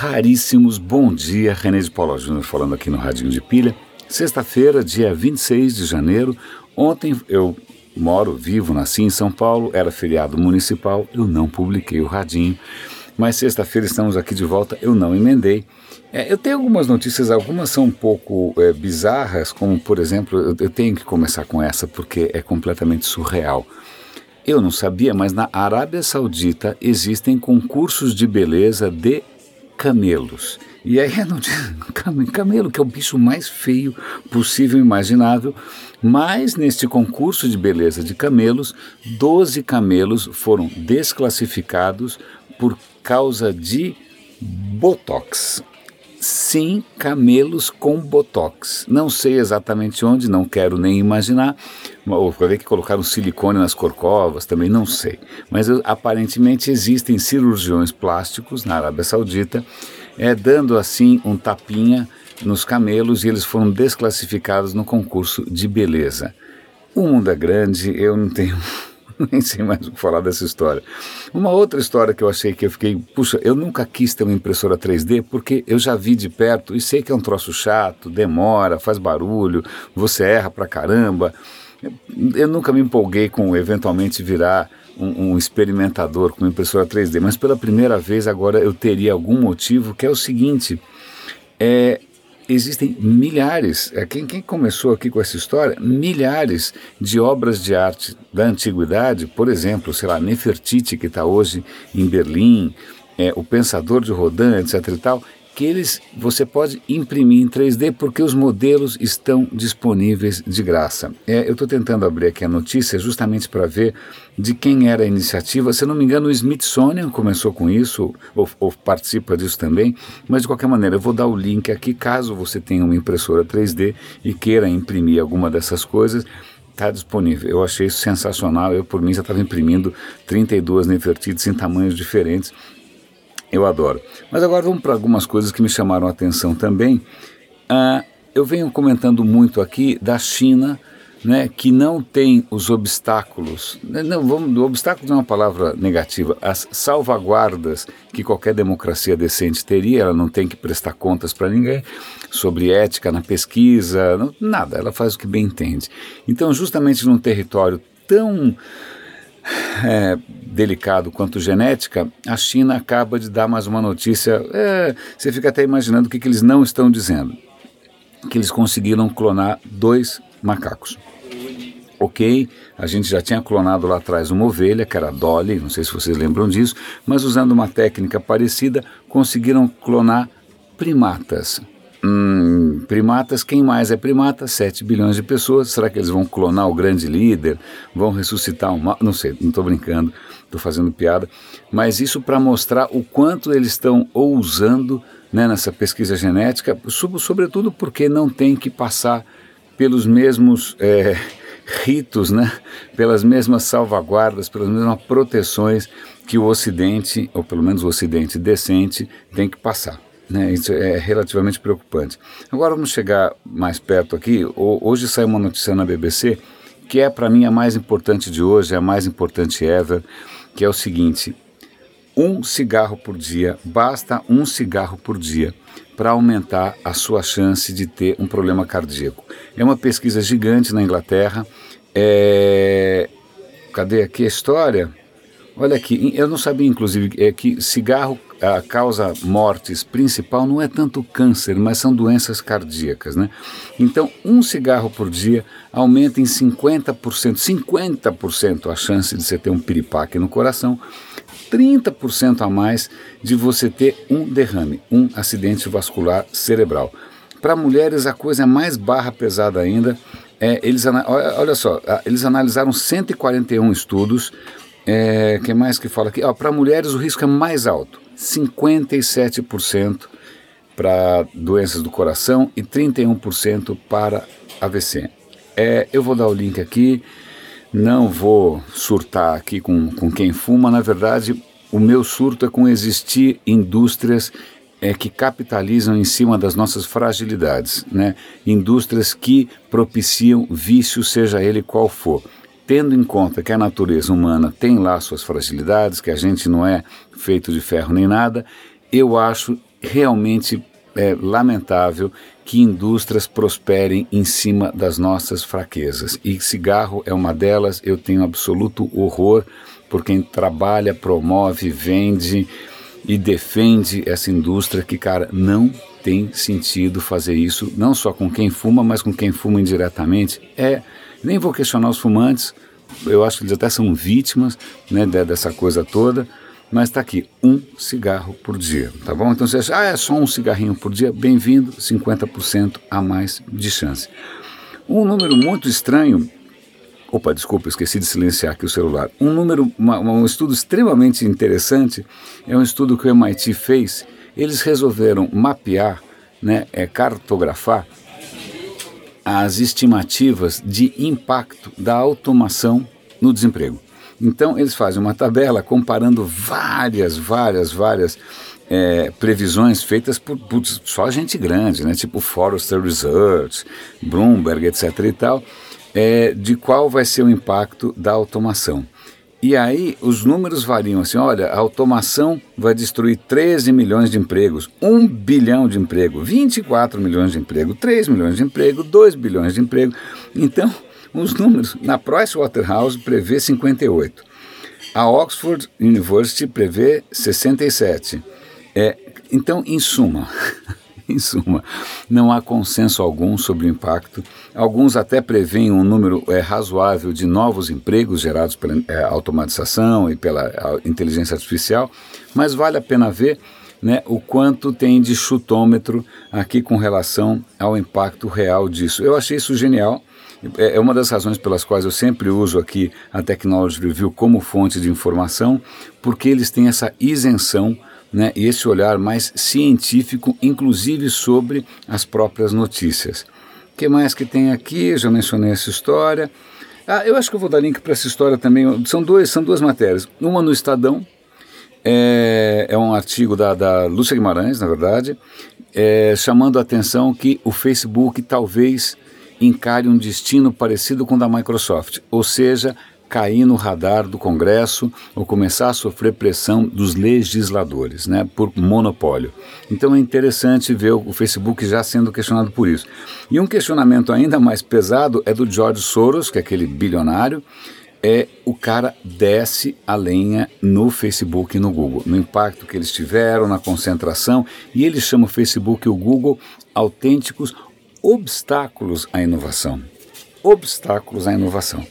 raríssimos. Bom dia, René de Paula Júnior falando aqui no Radinho de Pilha. Sexta-feira, dia 26 de janeiro. Ontem eu moro, vivo, nasci em São Paulo, era feriado municipal, eu não publiquei o Radinho. Mas sexta-feira estamos aqui de volta, eu não emendei. É, eu tenho algumas notícias, algumas são um pouco é, bizarras, como por exemplo, eu, eu tenho que começar com essa porque é completamente surreal. Eu não sabia, mas na Arábia Saudita existem concursos de beleza de camelos. E aí é camelo, que é o bicho mais feio possível imaginável. Mas neste concurso de beleza de camelos, 12 camelos foram desclassificados por causa de botox. Sim, camelos com botox. Não sei exatamente onde, não quero nem imaginar. Ou ver que colocaram silicone nas corcovas, também não sei. Mas aparentemente existem cirurgiões plásticos na Arábia Saudita, é, dando assim um tapinha nos camelos e eles foram desclassificados no concurso de beleza. O mundo é grande, eu não tenho nem sei mais o que falar dessa história. Uma outra história que eu achei que eu fiquei, puxa, eu nunca quis ter uma impressora 3D porque eu já vi de perto e sei que é um troço chato, demora, faz barulho, você erra pra caramba. Eu nunca me empolguei com eventualmente virar um, um, experimentador com impressora 3D, mas pela primeira vez agora eu teria algum motivo que é o seguinte: é, existem milhares, é, quem, quem começou aqui com essa história, milhares de obras de arte da antiguidade, por exemplo, sei lá, Nefertiti, que está hoje em Berlim, é, o Pensador de Rodin, etc e tal, que eles você pode imprimir em 3D porque os modelos estão disponíveis de graça. É, eu estou tentando abrir aqui a notícia justamente para ver de quem era a iniciativa. Se não me engano, o Smithsonian começou com isso, ou, ou, participa disso também, mas de qualquer maneira, eu vou dar o link aqui caso você tenha uma impressora 3D e queira imprimir alguma dessas coisas. Está disponível. Eu achei isso sensacional. Eu, por mim, já estava imprimindo 32 Nefertites em tamanhos diferentes eu adoro. Mas agora vamos para algumas coisas que me chamaram a atenção também. Ah, eu venho comentando muito aqui da China, né, que não tem os obstáculos, né, não, vamos, obstáculo não é uma palavra negativa, as salvaguardas que qualquer democracia decente teria, ela não tem que prestar contas para ninguém sobre ética na pesquisa, não, nada, ela faz o que bem entende. Então, justamente num território tão é, delicado quanto genética, a China acaba de dar mais uma notícia. É, você fica até imaginando o que, que eles não estão dizendo. Que eles conseguiram clonar dois macacos. Ok, a gente já tinha clonado lá atrás uma ovelha, que era Dolly, não sei se vocês lembram disso, mas usando uma técnica parecida, conseguiram clonar primatas. Hum, primatas, quem mais é primata? 7 bilhões de pessoas. Será que eles vão clonar o grande líder? Vão ressuscitar um. Não sei, não estou brincando, estou fazendo piada. Mas isso para mostrar o quanto eles estão ousando né, nessa pesquisa genética, sobretudo porque não tem que passar pelos mesmos é, ritos, né, pelas mesmas salvaguardas, pelas mesmas proteções que o Ocidente, ou pelo menos o Ocidente decente, tem que passar. Né, isso é relativamente preocupante. Agora vamos chegar mais perto aqui. Hoje saiu uma notícia na BBC que é para mim a mais importante de hoje, a mais importante ever, que é o seguinte: um cigarro por dia, basta um cigarro por dia para aumentar a sua chance de ter um problema cardíaco. É uma pesquisa gigante na Inglaterra. É... Cadê aqui a história? Olha aqui, eu não sabia inclusive é que cigarro a causa mortes principal não é tanto câncer, mas são doenças cardíacas, né? Então, um cigarro por dia aumenta em 50%, 50% a chance de você ter um piripaque no coração, 30% a mais de você ter um derrame, um acidente vascular cerebral. Para mulheres a coisa é mais barra pesada ainda. É, eles, olha só, eles analisaram 141 estudos. É, que mais que fala aqui? Para mulheres o risco é mais alto. 57% para doenças do coração e 31% para AVC. É, eu vou dar o link aqui, não vou surtar aqui com, com quem fuma, na verdade, o meu surto é com existir indústrias é, que capitalizam em cima das nossas fragilidades, né? indústrias que propiciam vício, seja ele qual for tendo em conta que a natureza humana tem lá suas fragilidades, que a gente não é feito de ferro nem nada, eu acho realmente é lamentável que indústrias prosperem em cima das nossas fraquezas. E cigarro é uma delas, eu tenho absoluto horror por quem trabalha, promove, vende e defende essa indústria que, cara, não tem sentido fazer isso, não só com quem fuma, mas com quem fuma indiretamente. É, nem vou questionar os fumantes, eu acho que eles até são vítimas né, dessa coisa toda, mas está aqui, um cigarro por dia, tá bom? Então você acha, ah, é só um cigarrinho por dia, bem-vindo, 50% a mais de chance. Um número muito estranho, opa, desculpa, esqueci de silenciar aqui o celular. Um número, uma, um estudo extremamente interessante, é um estudo que o MIT fez, eles resolveram mapear, né, é, cartografar as estimativas de impacto da automação no desemprego. Então, eles fazem uma tabela comparando várias, várias, várias é, previsões feitas por, só gente grande, né? tipo Forrester Research, Bloomberg, etc. e tal, é, de qual vai ser o impacto da automação. E aí os números variam assim, olha, a automação vai destruir 13 milhões de empregos, 1 bilhão de emprego, 24 milhões de emprego, 3 milhões de emprego, 2 bilhões de emprego. Então, os números, na Price Waterhouse prevê 58. A Oxford University prevê 67. É, então, em suma, em suma, não há consenso algum sobre o impacto. Alguns até preveem um número é, razoável de novos empregos gerados pela é, automatização e pela inteligência artificial, mas vale a pena ver né, o quanto tem de chutômetro aqui com relação ao impacto real disso. Eu achei isso genial. É, é uma das razões pelas quais eu sempre uso aqui a Technology Review como fonte de informação, porque eles têm essa isenção né, esse olhar mais científico, inclusive sobre as próprias notícias. O que mais que tem aqui? Já mencionei essa história. Ah, eu acho que eu vou dar link para essa história também. São, dois, são duas matérias. Uma no Estadão, é, é um artigo da, da Lúcia Guimarães, na verdade, é, chamando a atenção que o Facebook talvez encare um destino parecido com o da Microsoft, ou seja, cair no radar do Congresso ou começar a sofrer pressão dos legisladores, né, por monopólio. Então é interessante ver o Facebook já sendo questionado por isso. E um questionamento ainda mais pesado é do George Soros, que é aquele bilionário, é o cara desce a lenha no Facebook e no Google, no impacto que eles tiveram, na concentração, e ele chama o Facebook e o Google autênticos obstáculos à inovação. Obstáculos à inovação.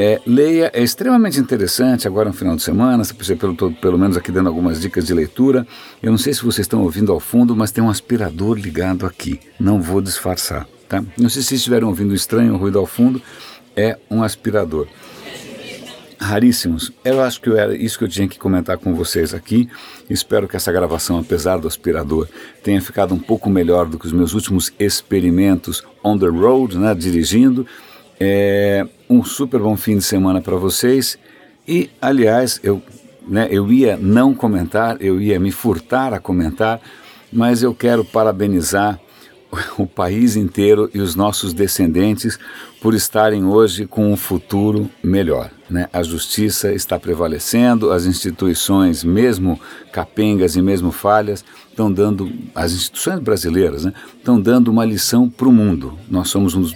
É, leia, é extremamente interessante agora no final de semana, você pelo, pelo menos aqui dando algumas dicas de leitura. Eu não sei se vocês estão ouvindo ao fundo, mas tem um aspirador ligado aqui. Não vou disfarçar, tá? Não sei se vocês estiveram ouvindo estranho ruído ao fundo, é um aspirador raríssimos. Eu acho que era isso que eu tinha que comentar com vocês aqui. Espero que essa gravação, apesar do aspirador, tenha ficado um pouco melhor do que os meus últimos experimentos on the road, né, dirigindo. É, um super bom fim de semana para vocês. E, aliás, eu, né, eu ia não comentar, eu ia me furtar a comentar, mas eu quero parabenizar o país inteiro e os nossos descendentes por estarem hoje com um futuro melhor. Né? A justiça está prevalecendo, as instituições, mesmo capengas e mesmo falhas, estão dando, as instituições brasileiras, né, estão dando uma lição para o mundo. Nós somos um dos,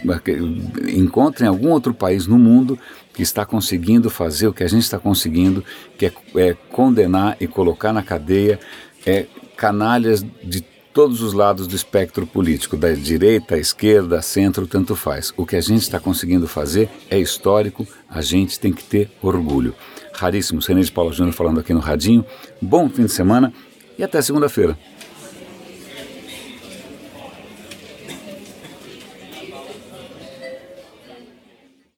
encontrem algum outro país no mundo que está conseguindo fazer o que a gente está conseguindo, que é, é condenar e colocar na cadeia é, canalhas de todos os lados do espectro político, da direita, à esquerda, centro, tanto faz. O que a gente está conseguindo fazer é histórico, a gente tem que ter orgulho. Raríssimo, René de Paula Júnior falando aqui no Radinho. Bom fim de semana e até segunda-feira.